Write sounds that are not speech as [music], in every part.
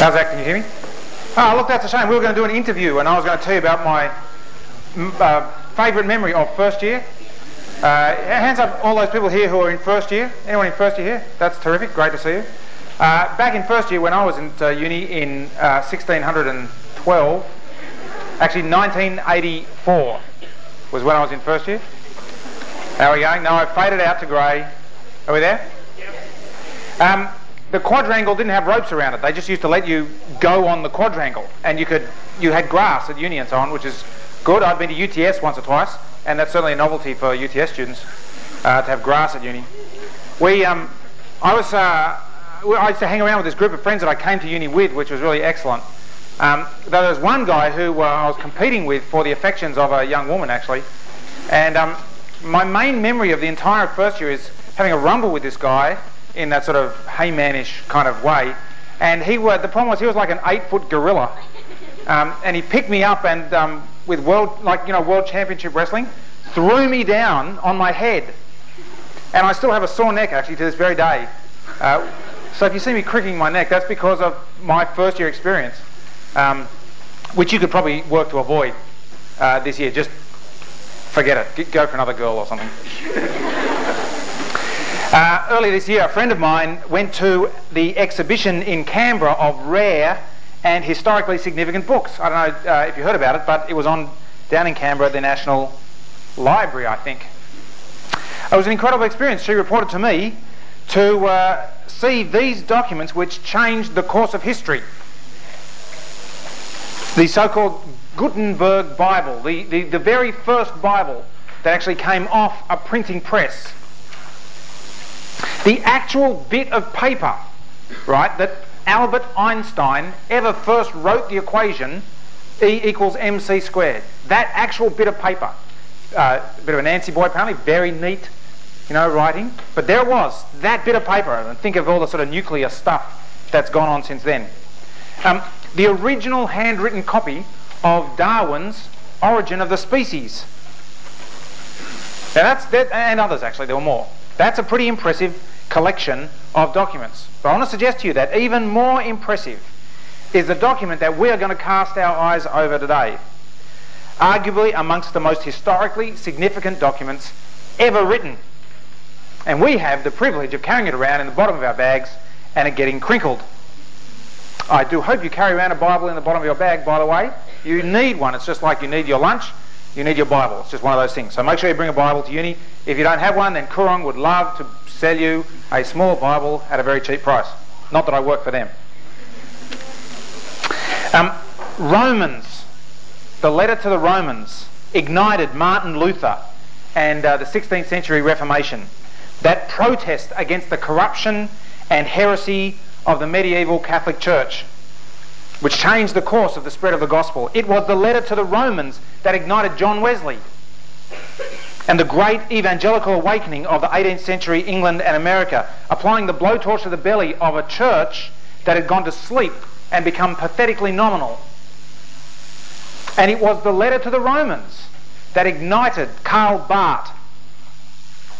How's that? Can you hear me? Oh, look, that's a shame. We were going to do an interview, and I was going to tell you about my uh, favourite memory of first year. Uh, hands up, all those people here who are in first year. Anyone in first year here? That's terrific. Great to see you. Uh, back in first year, when I was in uh, uni in 1612, uh, actually 1984 was when I was in first year. How are we going? No, I faded out to grey. Are we there? Yep. Um, the quadrangle didn't have ropes around it. They just used to let you go on the quadrangle, and you could you had grass at uni and so on, which is good. I've been to UTS once or twice, and that's certainly a novelty for UTS students uh, to have grass at uni. We, um, I was, uh, I used to hang around with this group of friends that I came to uni with, which was really excellent. Um, there was one guy who uh, I was competing with for the affections of a young woman, actually, and um, my main memory of the entire first year is having a rumble with this guy in that sort of heymanish kind of way. And he the problem was he was like an eight foot gorilla. Um, and he picked me up and um, with world, like, you know, world championship wrestling, threw me down on my head. And I still have a sore neck actually to this very day. Uh, so if you see me cricking my neck, that's because of my first year experience, um, which you could probably work to avoid uh, this year. Just forget it. Go for another girl or something. [laughs] Uh, earlier this year, a friend of mine went to the exhibition in Canberra of rare and historically significant books. I don't know uh, if you heard about it, but it was on down in Canberra at the National Library, I think. It was an incredible experience. She reported to me to uh, see these documents which changed the course of history. The so-called Gutenberg Bible, the, the, the very first Bible that actually came off a printing press the actual bit of paper, right, that Albert Einstein ever first wrote the equation E equals mc squared. That actual bit of paper. Uh, a bit of a Nancy boy apparently, very neat, you know, writing. But there it was, that bit of paper. And think of all the sort of nuclear stuff that's gone on since then. Um, the original handwritten copy of Darwin's Origin of the Species. Now that's, that, and others actually, there were more. That's a pretty impressive collection of documents. But I want to suggest to you that even more impressive is the document that we are going to cast our eyes over today. Arguably amongst the most historically significant documents ever written. And we have the privilege of carrying it around in the bottom of our bags and it getting crinkled. I do hope you carry around a Bible in the bottom of your bag, by the way. You need one. It's just like you need your lunch you need your Bible. It's just one of those things. So make sure you bring a Bible to uni. If you don't have one, then Koorong would love to sell you a small Bible at a very cheap price. Not that I work for them. Um, Romans, the letter to the Romans, ignited Martin Luther and uh, the 16th century Reformation. That protest against the corruption and heresy of the medieval Catholic Church which changed the course of the spread of the gospel. It was the letter to the Romans that ignited John Wesley and the great evangelical awakening of the 18th century England and America, applying the blowtorch to the belly of a church that had gone to sleep and become pathetically nominal. And it was the letter to the Romans that ignited Karl Barth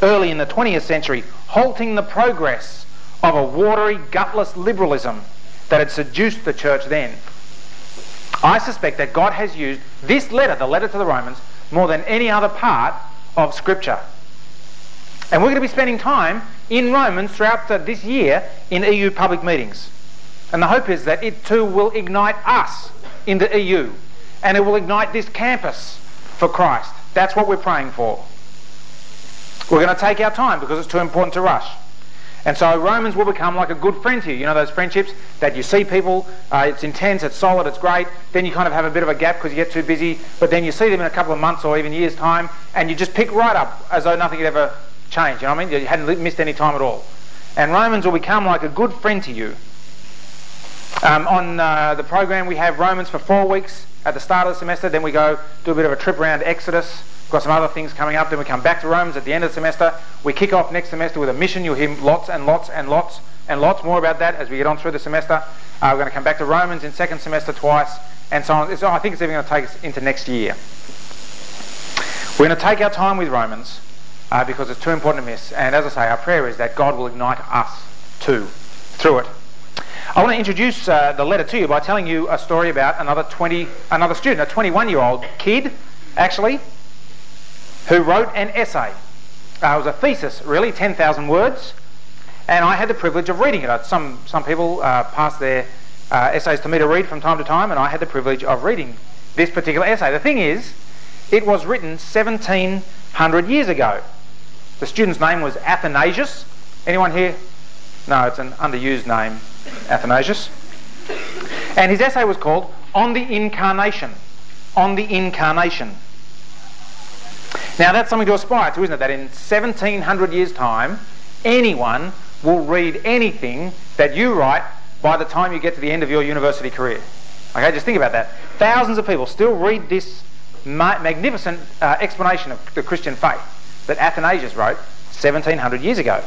early in the 20th century, halting the progress of a watery, gutless liberalism that had seduced the church then. I suspect that God has used this letter, the letter to the Romans, more than any other part of Scripture. And we're going to be spending time in Romans throughout this year in EU public meetings. And the hope is that it too will ignite us in the EU and it will ignite this campus for Christ. That's what we're praying for. We're going to take our time because it's too important to rush. And so Romans will become like a good friend to you. You know those friendships that you see people, uh, it's intense, it's solid, it's great. Then you kind of have a bit of a gap because you get too busy. But then you see them in a couple of months or even years' time, and you just pick right up as though nothing had ever changed. You know what I mean? You hadn't missed any time at all. And Romans will become like a good friend to you. Um, on uh, the program, we have Romans for four weeks at the start of the semester. Then we go do a bit of a trip around Exodus. Got some other things coming up. Then we come back to Romans at the end of the semester. We kick off next semester with a mission. You'll hear lots and lots and lots and lots more about that as we get on through the semester. Uh, we're going to come back to Romans in second semester twice and so on. So I think it's even going to take us into next year. We're going to take our time with Romans uh, because it's too important to miss. And as I say, our prayer is that God will ignite us too through it. I want to introduce uh, the letter to you by telling you a story about another 20, another student, a 21-year-old kid, actually, who wrote an essay. Uh, it was a thesis, really, 10,000 words, and I had the privilege of reading it. Some some people uh, pass their uh, essays to me to read from time to time, and I had the privilege of reading this particular essay. The thing is, it was written 1700 years ago. The student's name was Athanasius. Anyone here? No, it's an underused name. Athanasius. And his essay was called On the Incarnation. On the Incarnation. Now that's something to aspire to, isn't it? That in 1700 years' time, anyone will read anything that you write by the time you get to the end of your university career. Okay, just think about that. Thousands of people still read this ma- magnificent uh, explanation of the Christian faith that Athanasius wrote 1700 years ago.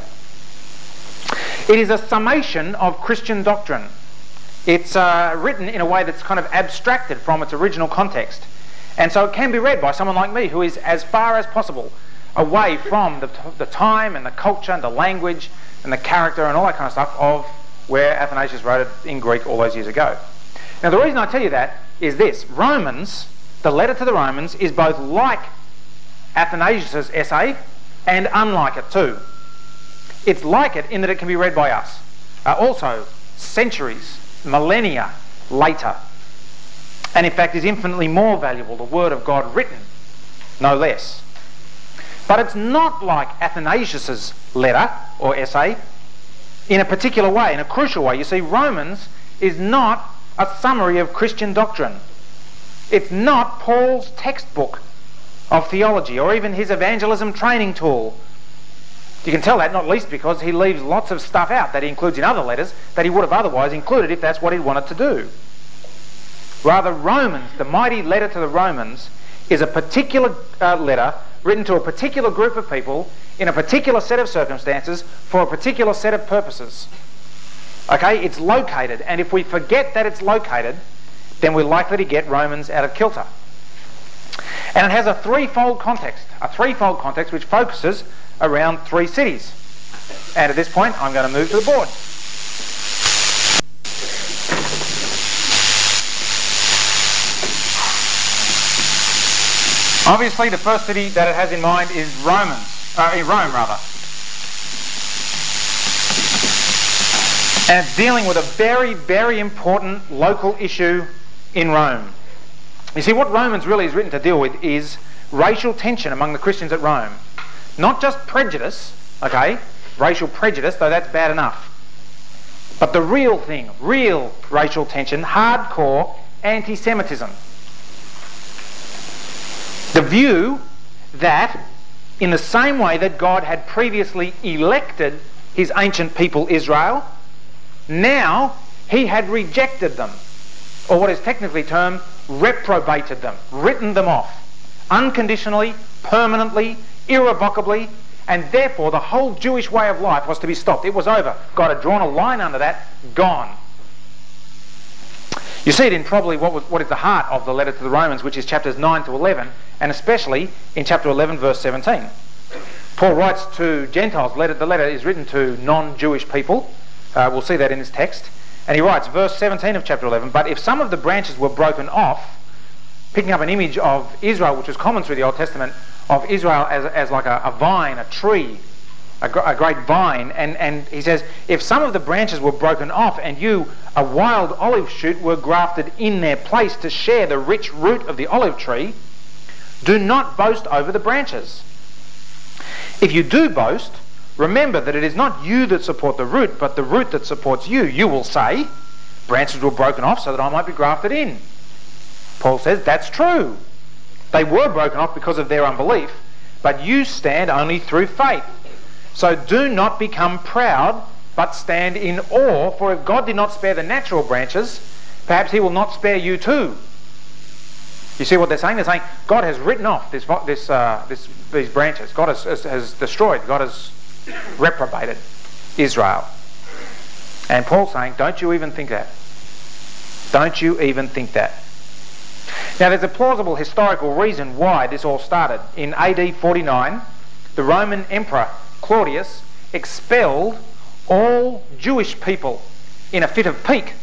It is a summation of Christian doctrine. It's uh, written in a way that's kind of abstracted from its original context. And so it can be read by someone like me who is as far as possible away from the, the time and the culture and the language and the character and all that kind of stuff of where Athanasius wrote it in Greek all those years ago. Now, the reason I tell you that is this Romans, the letter to the Romans, is both like Athanasius' essay and unlike it too. It's like it in that it can be read by us. Uh, also, centuries, millennia later. And in fact, is infinitely more valuable, the Word of God written, no less. But it's not like Athanasius' letter or essay in a particular way, in a crucial way. You see, Romans is not a summary of Christian doctrine. It's not Paul's textbook of theology or even his evangelism training tool you can tell that not least because he leaves lots of stuff out that he includes in other letters that he would have otherwise included if that's what he wanted to do. Rather, Romans, the mighty letter to the Romans, is a particular uh, letter written to a particular group of people in a particular set of circumstances for a particular set of purposes. Okay, it's located, and if we forget that it's located, then we're likely to get Romans out of kilter. And it has a threefold context, a threefold context which focuses around three cities. And at this point, I'm going to move to the board. Obviously, the first city that it has in mind is Romans, uh, Rome rather. And it's dealing with a very, very important local issue in Rome. You see, what Romans really is written to deal with is racial tension among the Christians at Rome. Not just prejudice, okay, racial prejudice, though that's bad enough. But the real thing, real racial tension, hardcore anti Semitism. The view that, in the same way that God had previously elected his ancient people Israel, now he had rejected them, or what is technically termed reprobated them, written them off, unconditionally, permanently, irrevocably, and therefore the whole Jewish way of life was to be stopped. It was over. God had drawn a line under that, gone. You see it in probably what, was, what is the heart of the letter to the Romans, which is chapters 9 to 11, and especially in chapter 11, verse 17. Paul writes to Gentiles. Letter, the letter is written to non Jewish people. Uh, we'll see that in his text. And he writes, verse 17 of chapter 11, But if some of the branches were broken off, picking up an image of Israel, which was common through the Old Testament, of Israel as, as like a, a vine, a tree, a, gr- a, great vine. And, and he says, if some of the branches were broken off and you, a wild olive shoot, were grafted in their place to share the rich root of the olive tree, do not boast over the branches. If you do boast, remember that it is not you that support the root, but the root that supports you. You will say, branches were broken off so that I might be grafted in. Paul says, that's true. They were broken off because of their unbelief, but you stand only through faith. So do not become proud, but stand in awe, for if God did not spare the natural branches, perhaps he will not spare you too. You see what they're saying? They're saying God has written off this, this, uh, this, these branches. God has, has, has destroyed, God has reprobated Israel. And Paul's saying, don't you even think that. Don't you even think that. Now, there's a plausible historical reason why this all started. In AD 49, the Roman Emperor Claudius expelled all Jewish people in a fit of pique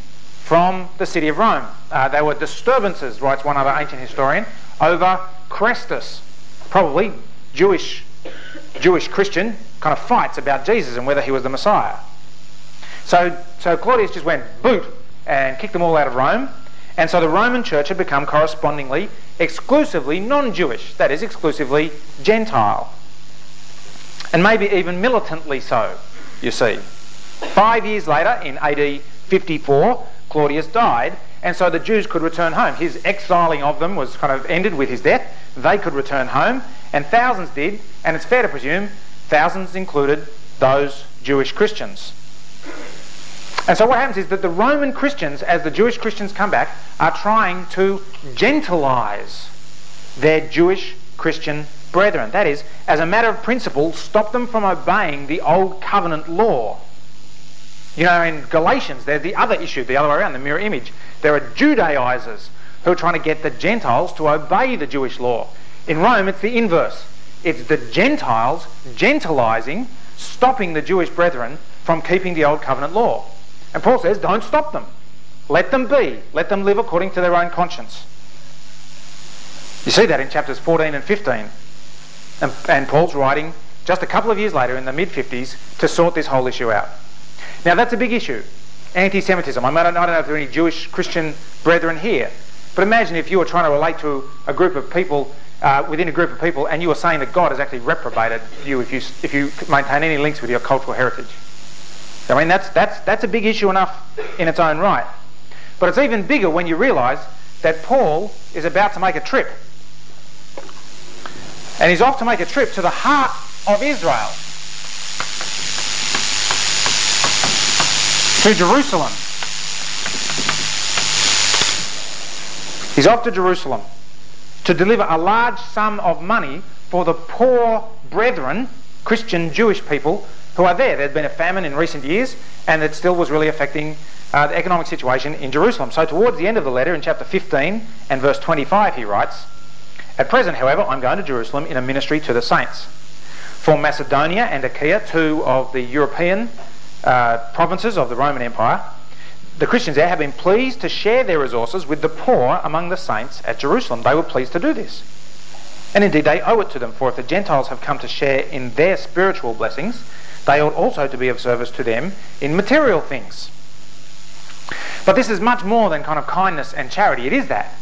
from the city of Rome. Uh, there were disturbances, writes one other ancient historian, over Chrestus, probably Jewish, Jewish Christian kind of fights about Jesus and whether he was the Messiah. So, so Claudius just went boot and kicked them all out of Rome. And so the Roman church had become correspondingly exclusively non Jewish, that is, exclusively Gentile. And maybe even militantly so, you see. Five years later, in AD 54, Claudius died, and so the Jews could return home. His exiling of them was kind of ended with his death. They could return home, and thousands did, and it's fair to presume thousands included those Jewish Christians. And so what happens is that the Roman Christians, as the Jewish Christians come back, are trying to gentilize their Jewish Christian brethren. That is, as a matter of principle, stop them from obeying the old covenant law. You know, in Galatians, there's the other issue, the other way around, the mirror image. There are Judaizers who are trying to get the Gentiles to obey the Jewish law. In Rome, it's the inverse. It's the Gentiles gentilizing, stopping the Jewish brethren from keeping the old covenant law. And Paul says, don't stop them. Let them be. Let them live according to their own conscience. You see that in chapters 14 and 15. And, and Paul's writing just a couple of years later in the mid 50s to sort this whole issue out. Now, that's a big issue anti Semitism. I, don't, I don't know if there are any Jewish Christian brethren here, but imagine if you were trying to relate to a group of people. Uh, within a group of people, and you were saying that God has actually reprobated you if you if you maintain any links with your cultural heritage. I mean, that's, that's, that's a big issue enough in its own right. But it's even bigger when you realise that Paul is about to make a trip and he's off to make a trip to the heart of Israel, to Jerusalem. He's off to Jerusalem to deliver a large sum of money for the poor brethren, Christian Jewish people, who are there. There'd been a famine in recent years, and it still was really affecting uh, the economic situation in Jerusalem. So, towards the end of the letter, in chapter 15 and verse 25, he writes, at present, however, I'm going to Jerusalem in a ministry to the saints. For Macedonia and Achaia, two of the European uh, provinces of the Roman Empire, the Christians there have been pleased to share their resources with the poor among the saints at Jerusalem. They were pleased to do this. And indeed, they owe it to them, for if the Gentiles have come to share in their spiritual blessings, they ought also to be of service to them in material things. But this is much more than kind of kindness and charity. It is that.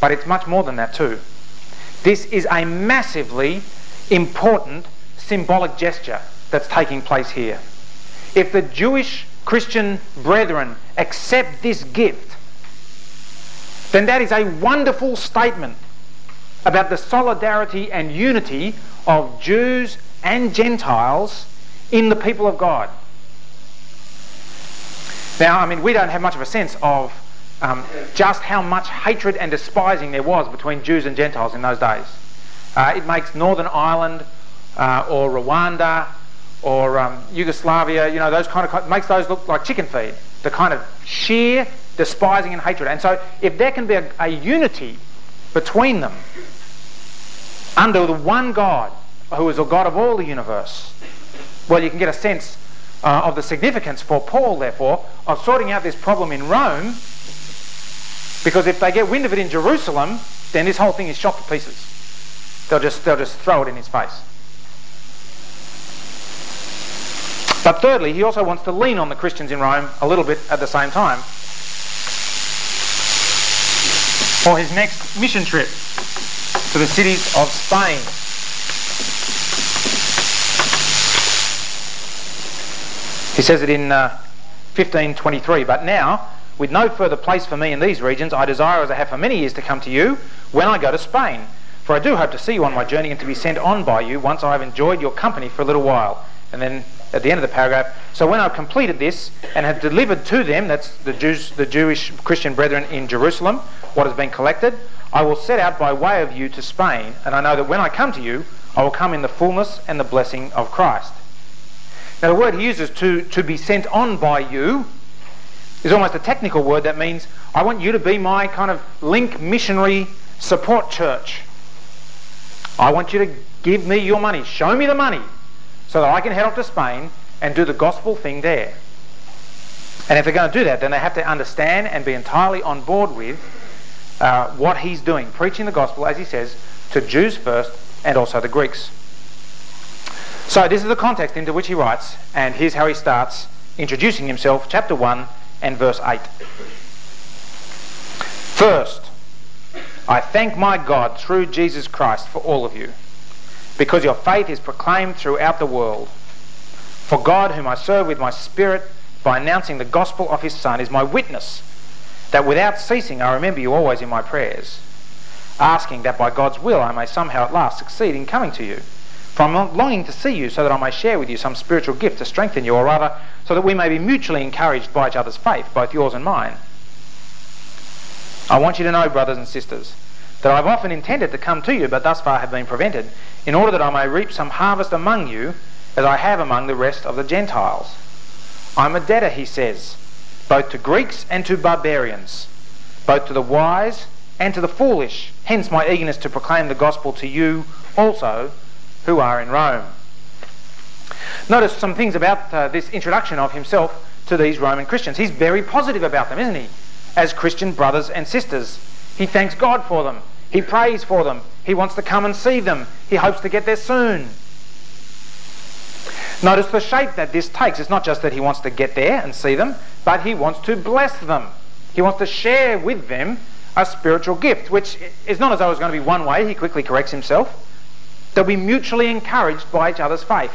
But it's much more than that too. This is a massively important symbolic gesture that's taking place here. If the Jewish Christian brethren accept this gift, then that is a wonderful statement about the solidarity and unity of Jews and Gentiles in the people of God. Now, I mean, we don't have much of a sense of um, just how much hatred and despising there was between Jews and Gentiles in those days. Uh, it makes Northern Ireland uh, or Rwanda or um, Yugoslavia, you know, those kind of makes those look like chicken feed. The kind of sheer despising and hatred. And so, if there can be a, a unity between them under the one God, who is the God of all the universe, well, you can get a sense uh, of the significance for Paul, therefore, of sorting out this problem in Rome because if they get wind of it in Jerusalem, then this whole thing is shot to pieces. They'll just, they'll just throw it in his face. But thirdly, he also wants to lean on the Christians in Rome a little bit at the same time for his next mission trip to the cities of Spain. He says it in uh, 1523, but now with no further place for me in these regions, I desire, as I have for many years, to come to you when I go to Spain. For I do hope to see you on my journey and to be sent on by you once I have enjoyed your company for a little while. And then at the end of the paragraph, so when I've completed this and have delivered to them, that's the Jews, the Jewish Christian brethren in Jerusalem, what has been collected, I will set out by way of you to Spain, and I know that when I come to you, I will come in the fullness and the blessing of Christ. Now the word he uses to, to be sent on by you is almost a technical word that means I want you to be my kind of link missionary support church. I want you to give me your money, show me the money, so that I can head off to Spain and do the gospel thing there. And if they're going to do that, then they have to understand and be entirely on board with uh, what he's doing, preaching the gospel, as he says, to Jews first and also the Greeks. So this is the context into which he writes, and here's how he starts introducing himself, chapter 1 and verse 8. First, I thank my God through Jesus Christ for all of you, because your faith is proclaimed throughout the world. For God, whom I serve with my spirit by announcing the gospel of his Son, is my witness that without ceasing I remember you always in my prayers, asking that by God's will I may somehow at last succeed in coming to you. For I'm longing to see you so that I may share with you some spiritual gift to strengthen you, or rather, so that we may be mutually encouraged by each other's faith, both yours and mine. I want you to know, brothers and sisters, that I've often intended to come to you, but thus far have been prevented, in order that I may reap some harvest among you, as I have among the rest of the Gentiles. I'm a debtor, he says, both to Greeks and to barbarians, both to the wise and to the foolish. Hence my eagerness to proclaim the gospel to you also who are in Rome. Notice some things about uh, this introduction of himself to these Roman Christians. He's very positive about them, isn't he? As Christian brothers and sisters. He thanks God for them. He prays for them. He wants to come and see them. He hopes to get there soon. Notice the shape that this takes. It's not just that he wants to get there and see them, but he wants to bless them. He wants to share with them a spiritual gift, which is not as though it's going to be one way. He quickly corrects himself. They'll be mutually encouraged by each other's faith.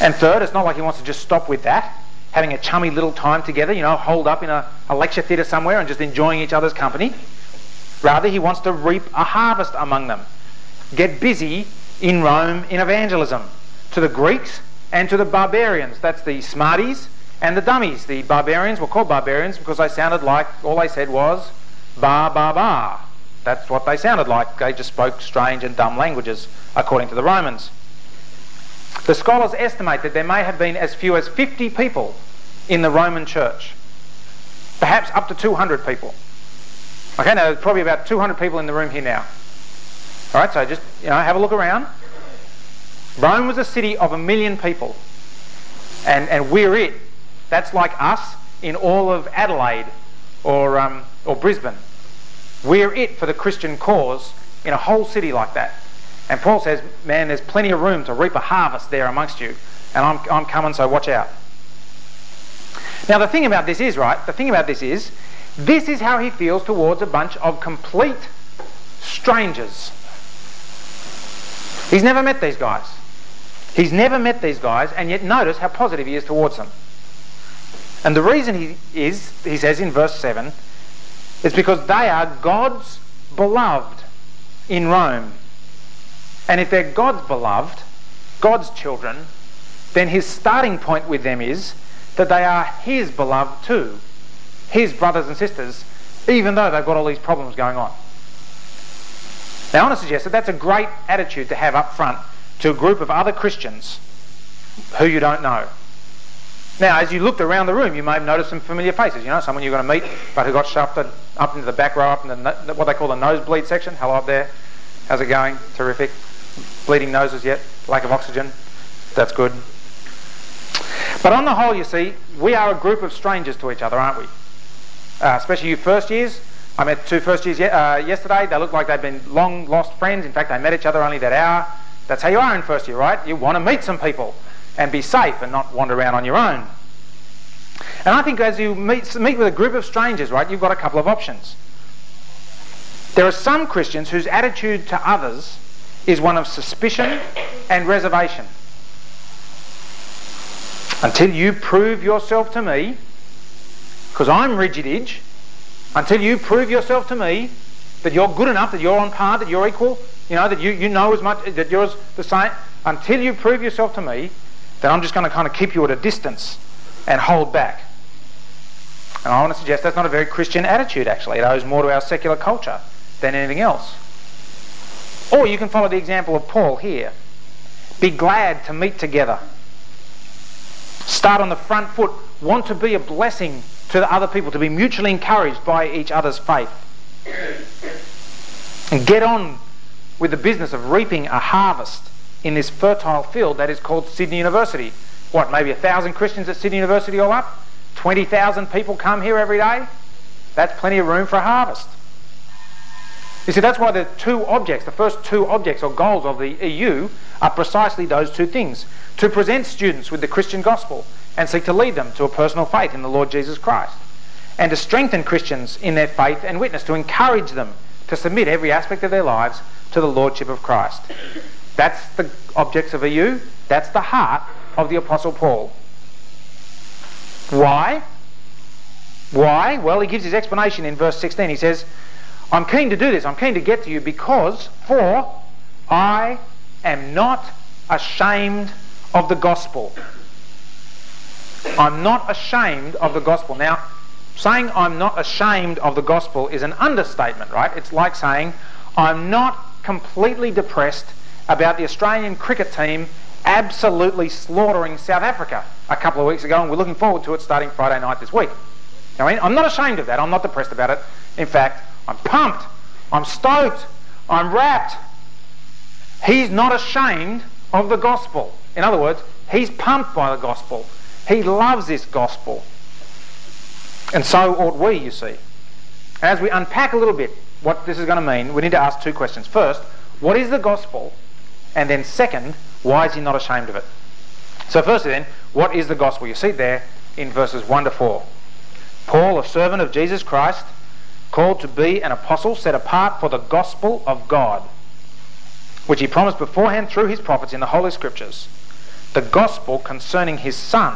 And third, it's not like he wants to just stop with that, having a chummy little time together, you know, holed up in a, a lecture theatre somewhere and just enjoying each other's company. Rather, he wants to reap a harvest among them. Get busy in Rome in evangelism to the Greeks and to the barbarians. That's the smarties and the dummies. The barbarians were called barbarians because they sounded like all they said was ba ba ba. That's what they sounded like. They just spoke strange and dumb languages, according to the Romans. The scholars estimate that there may have been as few as 50 people in the Roman church, perhaps up to 200 people. Okay, now there's probably about 200 people in the room here now. All right, so just you know, have a look around. Rome was a city of a million people, and and we're it. That's like us in all of Adelaide or um, or Brisbane. We're it for the Christian cause in a whole city like that. And Paul says, man, there's plenty of room to reap a harvest there amongst you. And I'm, I'm coming, so watch out. Now, the thing about this is, right, the thing about this is, this is how he feels towards a bunch of complete strangers. He's never met these guys. He's never met these guys, and yet notice how positive he is towards them. And the reason he is, he says in verse 7, is because they are God's beloved in Rome. And if they're God's beloved, God's children, then his starting point with them is that they are his beloved too, his brothers and sisters, even though they've got all these problems going on. Now, I want to suggest that that's a great attitude to have up front to a group of other Christians who you don't know. Now, as you looked around the room, you may have noticed some familiar faces. You know, someone you're going to meet, but who got shoved up into the back row, up in the, what they call the nosebleed section. Hello up there. How's it going? Terrific. Bleeding noses yet? Lack of oxygen? That's good. But on the whole, you see, we are a group of strangers to each other, aren't we? Uh, especially you first years. I met two first years ye- uh, yesterday. They looked like they'd been long lost friends. In fact, they met each other only that hour. That's how you are in first year, right? You want to meet some people and be safe and not wander around on your own. And I think as you meet, meet with a group of strangers, right, you've got a couple of options. There are some Christians whose attitude to others is one of suspicion and reservation. Until you prove yourself to me, because I'm rigid edge, until you prove yourself to me that you're good enough, that you're on par, that you're equal, you know, that you, you know as much, that you're the same, until you prove yourself to me, then I'm just going to kind of keep you at a distance and hold back. And I want to suggest that's not a very Christian attitude, actually. It owes more to our secular culture than anything else. Or you can follow the example of Paul here. Be glad to meet together. Start on the front foot. Want to be a blessing to the other people, to be mutually encouraged by each other's faith. And get on with the business of reaping a harvest in this fertile field that is called Sydney University. what, maybe a thousand Christians at Sydney University all up? 20,000 people come here every day? That's plenty of room for a harvest. You see, that's why the two objects, the first two objects or goals of the EU are precisely those two things to present students with the Christian gospel and seek to lead them to a personal faith in the Lord Jesus Christ, and to strengthen Christians in their faith and witness, to encourage them to submit every aspect of their lives to the Lordship of Christ. That's the objects of EU, that's the heart of the Apostle Paul. Why? Why? Well, he gives his explanation in verse 16. He says, I'm keen to do this, I'm keen to get to you because, for I am not ashamed of the gospel. I'm not ashamed of the gospel. Now, saying I'm not ashamed of the gospel is an understatement, right? It's like saying I'm not completely depressed about the Australian cricket team absolutely slaughtering South Africa a couple of weeks ago, and we're looking forward to it starting Friday night this week. I mean, I'm not ashamed of that. I'm not depressed about it. In fact, I'm pumped. I'm stoked. I'm rapt. He's not ashamed of the gospel. In other words, he's pumped by the gospel. He loves this gospel. And so ought we, you see. As we unpack a little bit what this is going to mean, we need to ask two questions. First, what is the gospel? And then second, why is he not ashamed of it? So firstly then, what is the gospel? You see it there in verses 1 to 4. Paul, a servant of Jesus Christ, called to be an apostle, set apart for the gospel of God, which he promised beforehand through his prophets in the Holy Scriptures, the gospel concerning his Son,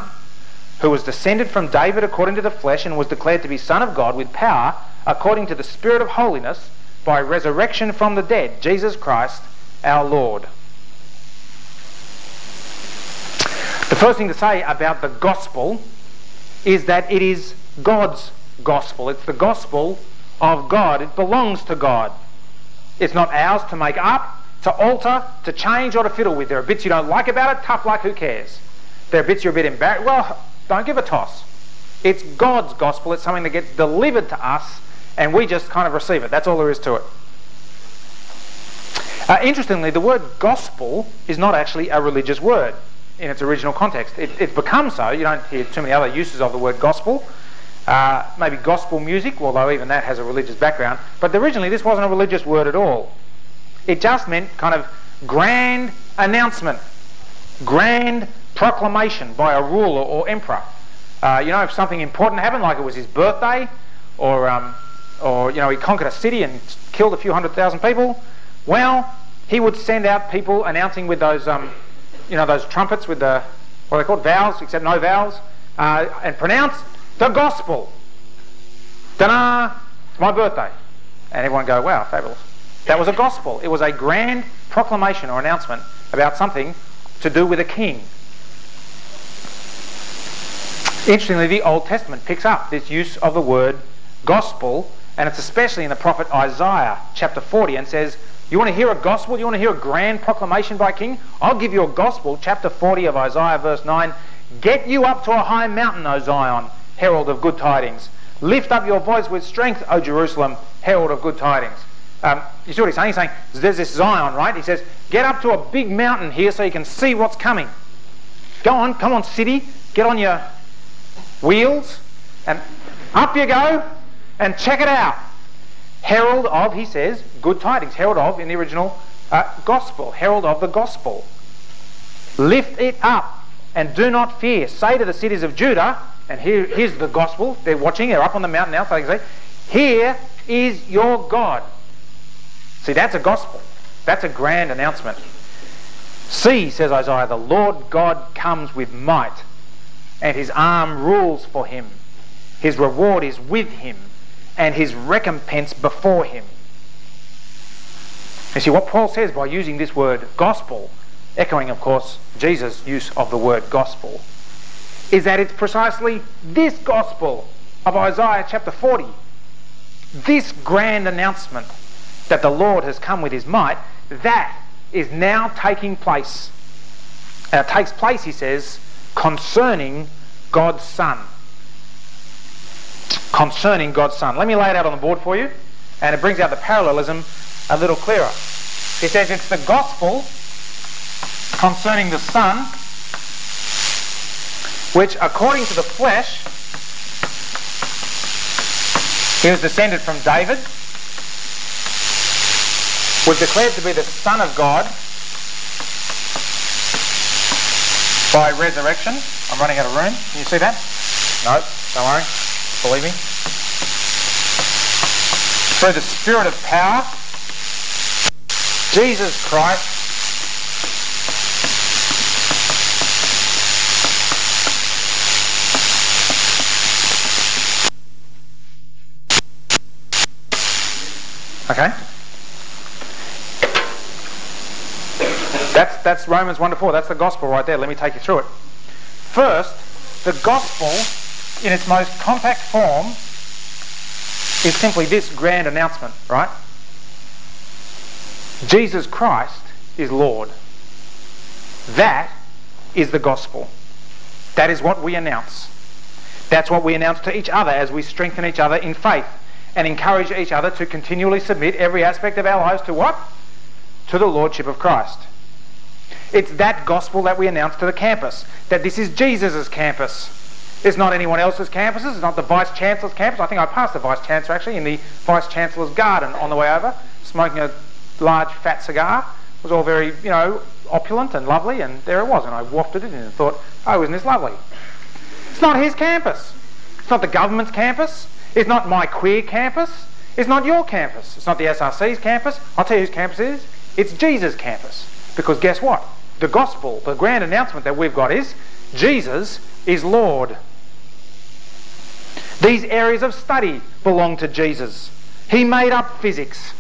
who was descended from David according to the flesh and was declared to be Son of God with power according to the Spirit of holiness by resurrection from the dead, Jesus Christ our Lord. The first thing to say about the gospel is that it is God's gospel. It's the gospel of God. It belongs to God. It's not ours to make up, to alter, to change, or to fiddle with. There are bits you don't like about it, tough luck, who cares? There are bits you're a bit embarrassed. Well, don't give a toss. It's God's gospel. It's something that gets delivered to us, and we just kind of receive it. That's all there is to it. Uh, interestingly, the word gospel is not actually a religious word in its original context. It, it's become so. You don't hear too many other uses of the word gospel. Uh, maybe gospel music, although even that has a religious background. But originally, this wasn't a religious word at all. It just meant kind of grand announcement, grand proclamation by a ruler or emperor. Uh, you know, if something important happened, like it was his birthday, or um, or you know he conquered a city and killed a few hundred thousand people, well, he would send out people announcing with those um, you know those trumpets with the what are they called vowels, except no vowels, uh, and pronounce the gospel. Ta-da! It's my birthday. And everyone go, wow, fabulous. That was a gospel. It was a grand proclamation or announcement about something to do with a king. Interestingly, the Old Testament picks up this use of the word gospel, and it's especially in the prophet Isaiah, chapter 40, and says, You want to hear a gospel? You want to hear a grand proclamation by a king? I'll give you a gospel, chapter 40 of Isaiah, verse 9. Get you up to a high mountain, O Zion, herald of good tidings. Lift up your voice with strength, O Jerusalem, herald of good tidings. Um, you see what he's saying? He's saying there's this Zion, right? He says, get up to a big mountain here so you can see what's coming. Go on, come on, city, get on your wheels, and up you go, and check it out. Herald of, he says, good tidings. Herald of in the original uh, gospel. Herald of the gospel. Lift it up and do not fear. Say to the cities of Judah, and here, here's the gospel. They're watching. They're up on the mountain now, so they can say, Here is your God. See, that's a gospel. That's a grand announcement. See, says Isaiah, the Lord God comes with might, and his arm rules for him. His reward is with him, and his recompense before him. You see, what Paul says by using this word gospel, echoing, of course, Jesus' use of the word gospel, is that it's precisely this gospel of Isaiah chapter 40, this grand announcement that the Lord has come with his might, that is now taking place. And it takes place, he says, concerning God's Son. Concerning God's Son. Let me lay it out on the board for you, and it brings out the parallelism a little clearer. He says it's the gospel concerning the Son which according to the flesh, he was descended from David, was declared to be the Son of God by resurrection. I'm running out of room. Can you see that? No, don't worry. Believe me. Through the Spirit of power, Jesus Christ Okay? That's, that's Romans 1 to 4. That's the gospel right there. Let me take you through it. First, the gospel, in its most compact form, is simply this grand announcement, right? Jesus Christ is Lord. That is the gospel. That is what we announce. That's what we announce to each other as we strengthen each other in faith and encourage each other to continually submit every aspect of our lives to what? To the Lordship of Christ. It's that gospel that we announce to the campus, that this is Jesus' campus. It's not anyone else's campus. It's not the Vice Chancellor's campus. I think I passed the Vice Chancellor actually in the Vice Chancellor's garden on the way over, smoking a large fat cigar. It was all very, you know, opulent and lovely, and there it was. And I wafted it in and thought, oh, isn't this lovely? It's not his campus. It's not the government's campus. It's not my queer campus. It's not your campus. It's not the SRC's campus. I'll tell you whose campus it is. It's Jesus' campus. Because guess what? The gospel, the grand announcement that we've got is Jesus is Lord. These areas of study belong to Jesus. He made up physics.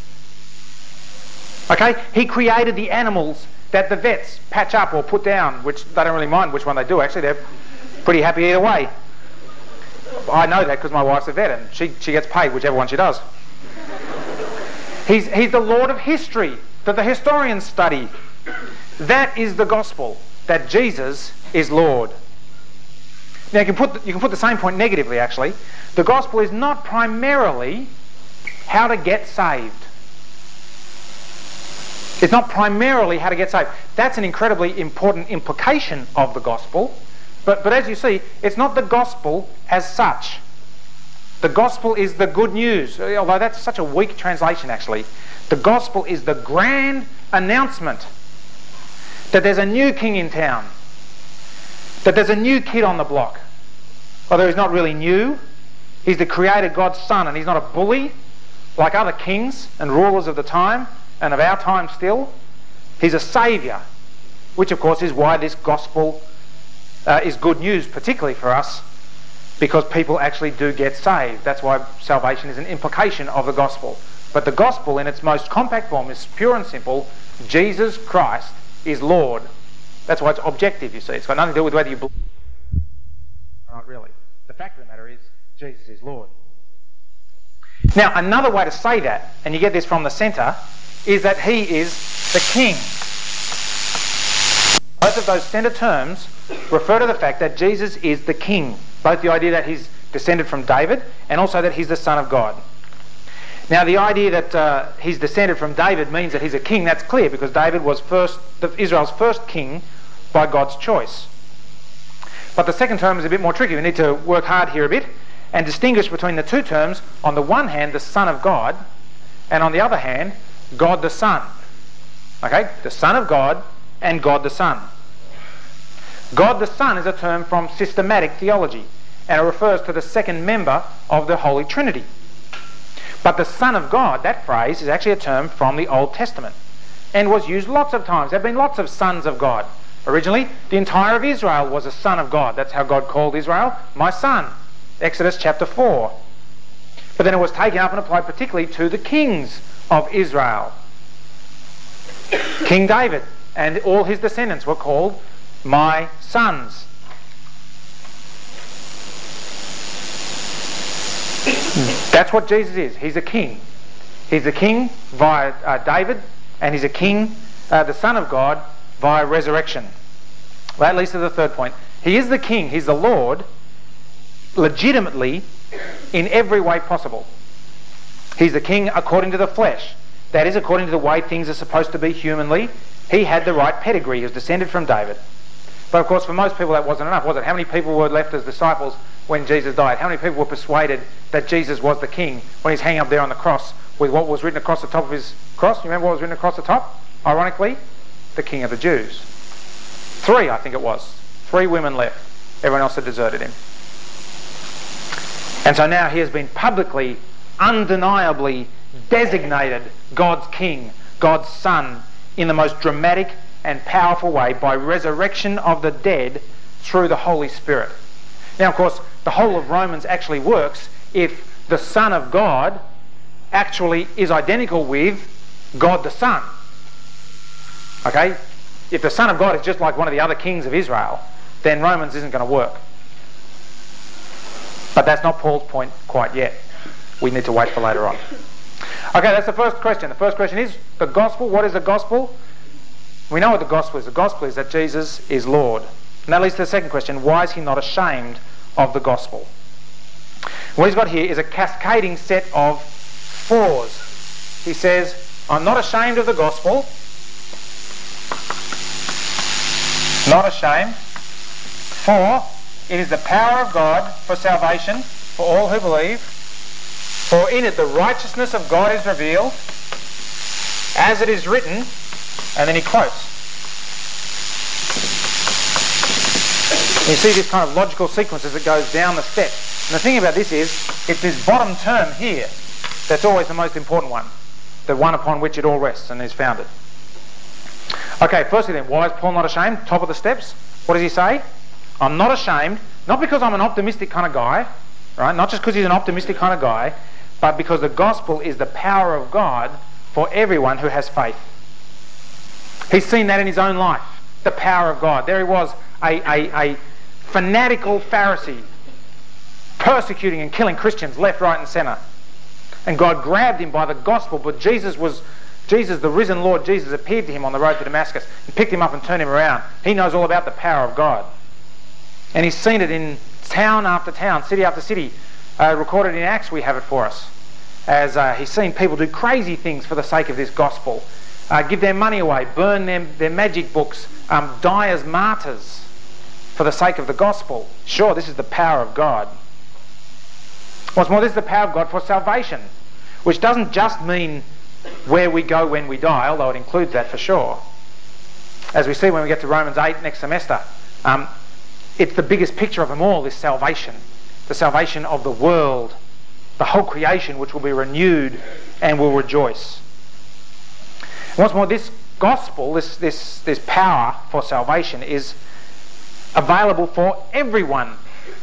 Okay? He created the animals that the vets patch up or put down, which they don't really mind which one they do, actually. They're pretty happy either way. I know that because my wife's a vet and she, she gets paid whichever one she does. he's, he's the Lord of history that the historians study. That is the gospel, that Jesus is Lord. Now you can, put the, you can put the same point negatively actually. The gospel is not primarily how to get saved. It's not primarily how to get saved. That's an incredibly important implication of the gospel. But, but as you see, it's not the gospel as such. The gospel is the good news, uh, although that's such a weak translation actually. The gospel is the grand announcement that there's a new king in town, that there's a new kid on the block. Although he's not really new, he's the created God's son, and he's not a bully like other kings and rulers of the time and of our time still. He's a saviour, which of course is why this gospel uh, is good news, particularly for us, because people actually do get saved. That's why salvation is an implication of the gospel. But the gospel, in its most compact form, is pure and simple Jesus Christ is Lord. That's why it's objective, you see. It's got nothing to do with whether you believe. Not really. The fact of the matter is, Jesus is Lord. Now, another way to say that, and you get this from the centre, is that he is the king. Both of those centre terms refer to the fact that Jesus is the king. Both the idea that he's descended from David and also that he's the son of God. Now, the idea that uh, he's descended from David means that he's a king, that's clear because David was first, Israel's first king by God's choice. But the second term is a bit more tricky. We need to work hard here a bit and distinguish between the two terms. On the one hand, the Son of God, and on the other hand, God the Son. Okay? The Son of God and God the Son. God the Son is a term from systematic theology, and it refers to the second member of the Holy Trinity. But the Son of God, that phrase, is actually a term from the Old Testament and was used lots of times. There have been lots of sons of God. Originally, the entire of Israel was a son of God. That's how God called Israel, my son. Exodus chapter 4. But then it was taken up and applied particularly to the kings of Israel. King David and all his descendants were called my sons. That's what Jesus is. He's a king. He's a king via uh, David, and he's a king, uh, the Son of God, via resurrection. Well, that leads to the third point. He is the king, he's the Lord, legitimately in every way possible. He's the king according to the flesh. That is, according to the way things are supposed to be humanly. He had the right pedigree. He was descended from David. But of course, for most people, that wasn't enough, was it? How many people were left as disciples when Jesus died? How many people were persuaded that Jesus was the king when he's hanging up there on the cross with what was written across the top of his cross? You remember what was written across the top? Ironically, the king of the Jews. Three, I think it was. Three women left. Everyone else had deserted him. And so now he has been publicly, undeniably designated God's king, God's son, in the most dramatic and powerful way by resurrection of the dead through the Holy Spirit. Now, of course, the whole of Romans actually works if the Son of God actually is identical with God the Son. Okay? If the Son of God is just like one of the other kings of Israel, then Romans isn't going to work. But that's not Paul's point quite yet. We need to wait for later on. Okay, that's the first question. The first question is the gospel. What is the gospel? We know what the gospel is. The gospel is that Jesus is Lord. And that leads to the second question why is he not ashamed of the gospel? What he's got here is a cascading set of fours. He says, I'm not ashamed of the gospel. Not ashamed. For it is the power of God for salvation for all who believe. For in it the righteousness of God is revealed, as it is written, and then he quotes. You see this kind of logical sequence as it goes down the steps. And the thing about this is, it's this bottom term here that's always the most important one, the one upon which it all rests and is founded. Okay, firstly then, why is Paul not ashamed? Top of the steps. What does he say? I'm not ashamed, not because I'm an optimistic kind of guy, right? Not just because he's an optimistic kind of guy, but because the gospel is the power of God for everyone who has faith. He's seen that in his own life, the power of God. There he was, a, a, a fanatical Pharisee, persecuting and killing Christians left, right, and centre. And God grabbed him by the gospel, but Jesus was Jesus, the risen Lord Jesus, appeared to him on the road to Damascus and picked him up and turned him around. He knows all about the power of God. And he's seen it in town after town, city after city. Uh, recorded in Acts, we have it for us. As uh, he's seen people do crazy things for the sake of this gospel, uh, give their money away, burn their, their magic books, um, die as martyrs for the sake of the gospel. Sure, this is the power of God. What's more, this is the power of God for salvation, which doesn't just mean where we go when we die, although it includes that for sure. As we see when we get to Romans 8 next semester, um, it's the biggest picture of them all, this salvation. The salvation of the world, the whole creation which will be renewed and will rejoice. What's more, this gospel, this, this, this power for salvation is available for everyone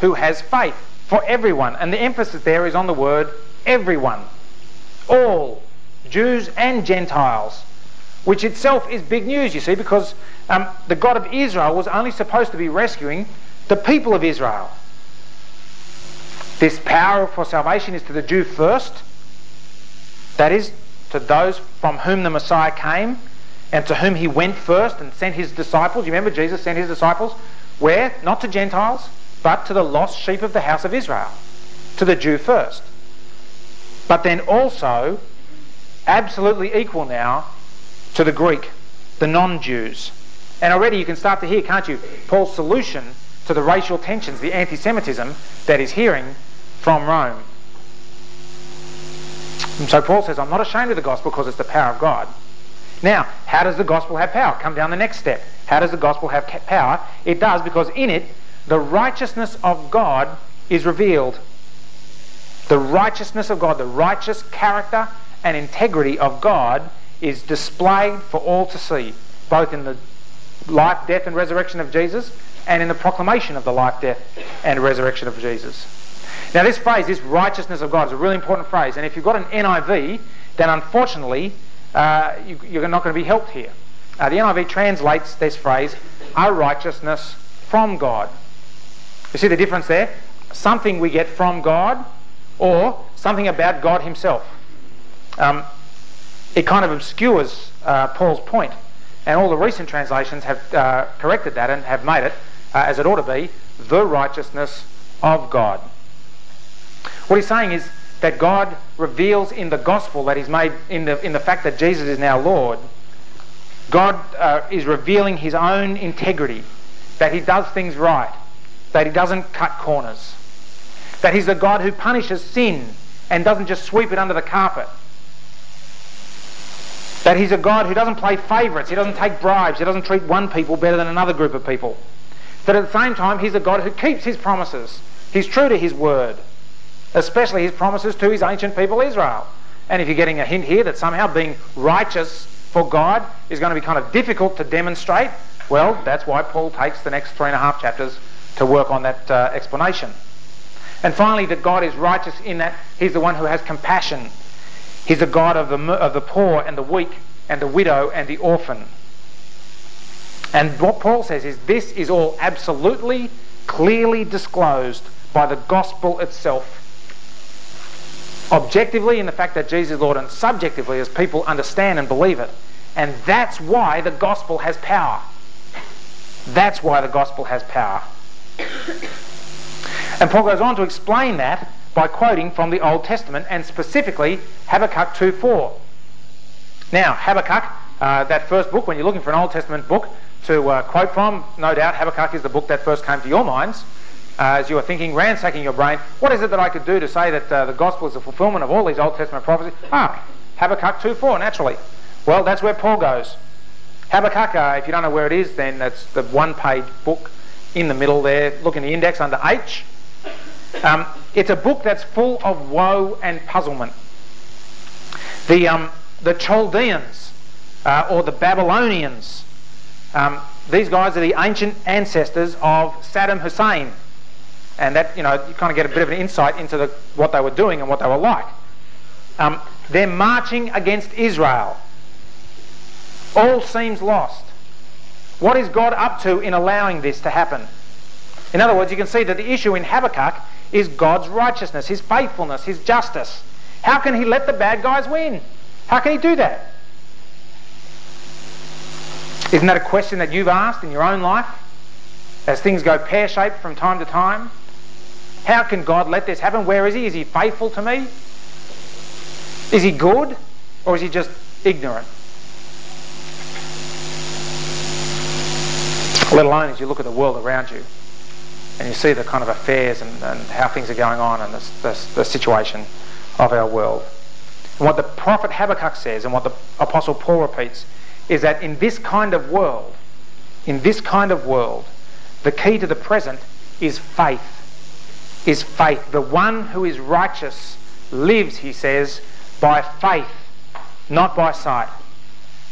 who has faith. For everyone. And the emphasis there is on the word everyone. All. Jews and Gentiles. Which itself is big news, you see, because um, the God of Israel was only supposed to be rescuing the people of Israel. This power for salvation is to the Jew first, that is, to those from whom the Messiah came and to whom he went first and sent his disciples. You remember Jesus sent his disciples? Where? Not to Gentiles, but to the lost sheep of the house of Israel, to the Jew first. But then also, absolutely equal now, to the Greek, the non Jews. And already you can start to hear, can't you, Paul's solution to the racial tensions, the anti Semitism that he's hearing from Rome. And so Paul says, I'm not ashamed of the gospel because it's the power of God. Now, how does the gospel have power? Come down the next step. How does the gospel have power? It does because in it, the righteousness of God is revealed. The righteousness of God, the righteous character and integrity of God is displayed for all to see, both in the life, death, and resurrection of Jesus and in the proclamation of the life, death, and resurrection of Jesus. Now, this phrase, this righteousness of God, is a really important phrase. And if you've got an NIV, then unfortunately, uh, you, are not going to be helped here. Uh, the NIV translates this phrase, our righteousness from God. You see the difference there? Something we get from God or something about God Himself. Um, it kind of obscures uh, Paul's point. and all the recent translations have uh, corrected that and have made it uh, as it ought to be, the righteousness of God. What he's saying is that God reveals in the gospel that he's made, in the, in the fact that Jesus is now Lord, God uh, is revealing his own integrity that he does things right, that he doesn't cut corners, that he's the God who punishes sin and doesn't just sweep it under the carpet, that he's a God who doesn't play favourites, he doesn't take bribes, he doesn't treat one people better than another group of people. That at the same time, he's a God who keeps his promises. He's true to his word, especially his promises to his ancient people Israel. And if you're getting a hint here that somehow being righteous for God is going to be kind of difficult to demonstrate, well, that's why Paul takes the next three and a half chapters to work on that uh, explanation. And finally, that God is righteous in that He's the one who has compassion. He's the God of the, of the poor and the weak and the widow and the orphan. And what Paul says is this is all absolutely, clearly disclosed by the gospel itself. Objectively, in the fact that Jesus is Lord, and subjectively, as people understand and believe it. And that's why the gospel has power. That's why the gospel has power. And Paul goes on to explain that by quoting from the Old Testament and specifically Habakkuk 2.4. Now, Habakkuk, uh, that first book, when you're looking for an Old Testament book to uh, quote from, no doubt Habakkuk is the book that first came to your minds as you were thinking, ransacking your brain, what is it that I could do to say that uh, the gospel is the fulfillment of all these Old Testament prophecies? Ah, Habakkuk 2.4, naturally. Well, that's where Paul goes. Habakkuk, uh, if you don't know where it is, then that's the one-page book in the middle there. Look in the index under H. Um, it's a book that's full of woe and puzzlement. The, um, the Chaldeans, uh, or the Babylonians, um, these guys are the ancient ancestors of Saddam Hussein. And that, you know, you kind of get a bit of an insight into the, what they were doing and what they were like. Um, they're marching against Israel. All seems lost. What is God up to in allowing this to happen? In other words, you can see that the issue in Habakkuk is God's righteousness, his faithfulness, his justice. How can he let the bad guys win? How can he do that? Isn't that a question that you've asked in your own life? As things go pear shaped from time to time? How can God let this happen? Where is he? Is he faithful to me? Is he good? Or is he just ignorant? let alone as you look at the world around you and you see the kind of affairs and, and how things are going on and the, the, the situation of our world. And what the prophet Habakkuk says and what the apostle Paul repeats is that in this kind of world, in this kind of world, the key to the present is faith. Is faith. The one who is righteous lives, he says, by faith, not by sight.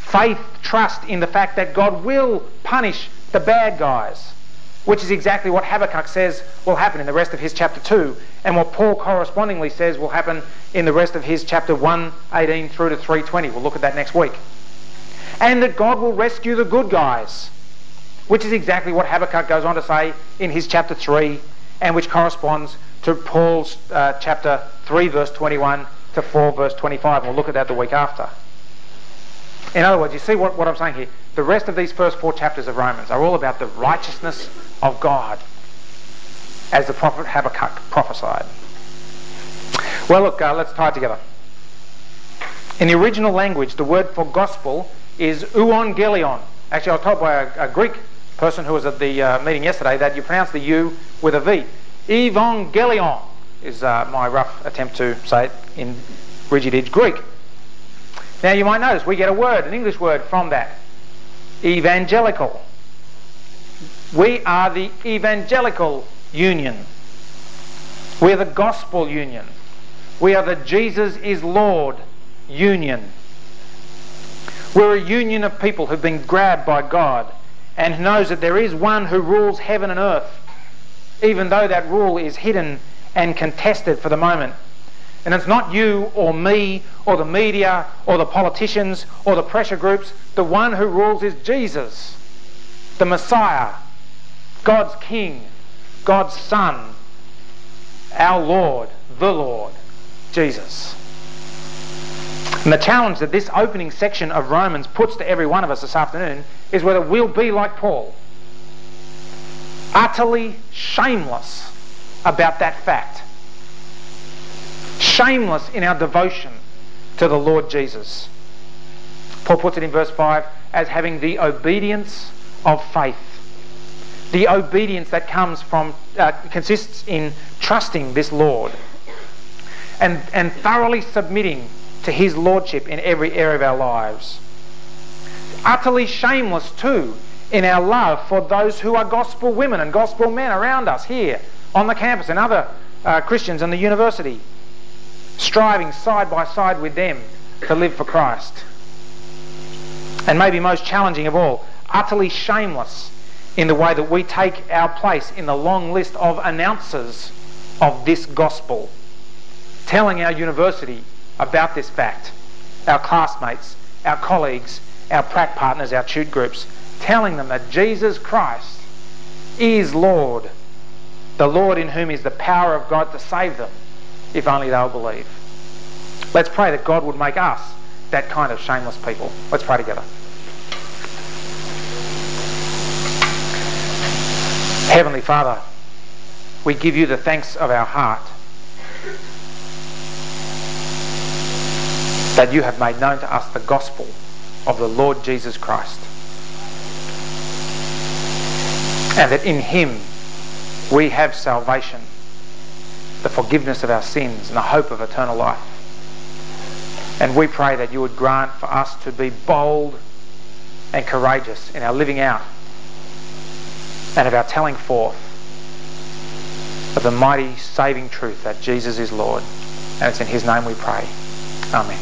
Faith, trust in the fact that God will punish the bad guys, which is exactly what Habakkuk says will happen in the rest of his chapter 2, and what Paul correspondingly says will happen in the rest of his chapter 1, 18 through to 320. We'll look at that next week. And that God will rescue the good guys, which is exactly what Habakkuk goes on to say in his chapter 3, and which corresponds to Paul's uh, chapter 3, verse 21 to 4, verse 25. We'll look at that the week after. In other words, you see what, what I'm saying here? The rest of these first four chapters of Romans are all about the righteousness of God as the prophet Habakkuk prophesied. Well, look, uh, let's tie it together. In the original language, the word for gospel is euangelion. Actually, I was told by a, a Greek person who was at the uh, meeting yesterday that you pronounce the U with a V. Evangelion is uh, my rough attempt to say it in rigid Greek. Now you might notice we get a word, an English word from that. Evangelical. We are the evangelical union. We're the gospel union. We are the Jesus is Lord union. We're a union of people who've been grabbed by God and knows that there is one who rules heaven and earth, even though that rule is hidden and contested for the moment. And it's not you or me or the media or the politicians or the pressure groups. The one who rules is Jesus, the Messiah, God's King, God's Son, our Lord, the Lord, Jesus. And the challenge that this opening section of Romans puts to every one of us this afternoon is whether we'll be like Paul, utterly shameless about that fact shameless in our devotion to the Lord Jesus. Paul puts it in verse 5 as having the obedience of faith. the obedience that comes from, uh, consists in trusting this Lord and, and thoroughly submitting to his lordship in every area of our lives. Utterly shameless too in our love for those who are gospel women and gospel men around us here on the campus and other uh, Christians in the university, striving side by side with them to live for Christ. And maybe most challenging of all, utterly shameless in the way that we take our place in the long list of announcers of this gospel, telling our university about this fact, our classmates, our colleagues, our prac partners, our tute groups, telling them that Jesus Christ is Lord, the Lord in whom is the power of God to save them, if only they'll believe. Let's pray that God would make us that kind of shameless people. Let's pray together. Heavenly Father, we give you the thanks of our heart that you have made known to us the gospel of the Lord Jesus Christ. And that in him we have salvation, the forgiveness of our sins, and the hope of eternal life. And we pray that you would grant for us to be bold and courageous in our living out and of our telling forth of the mighty saving truth that Jesus is Lord. And it's in his name we pray. Amen.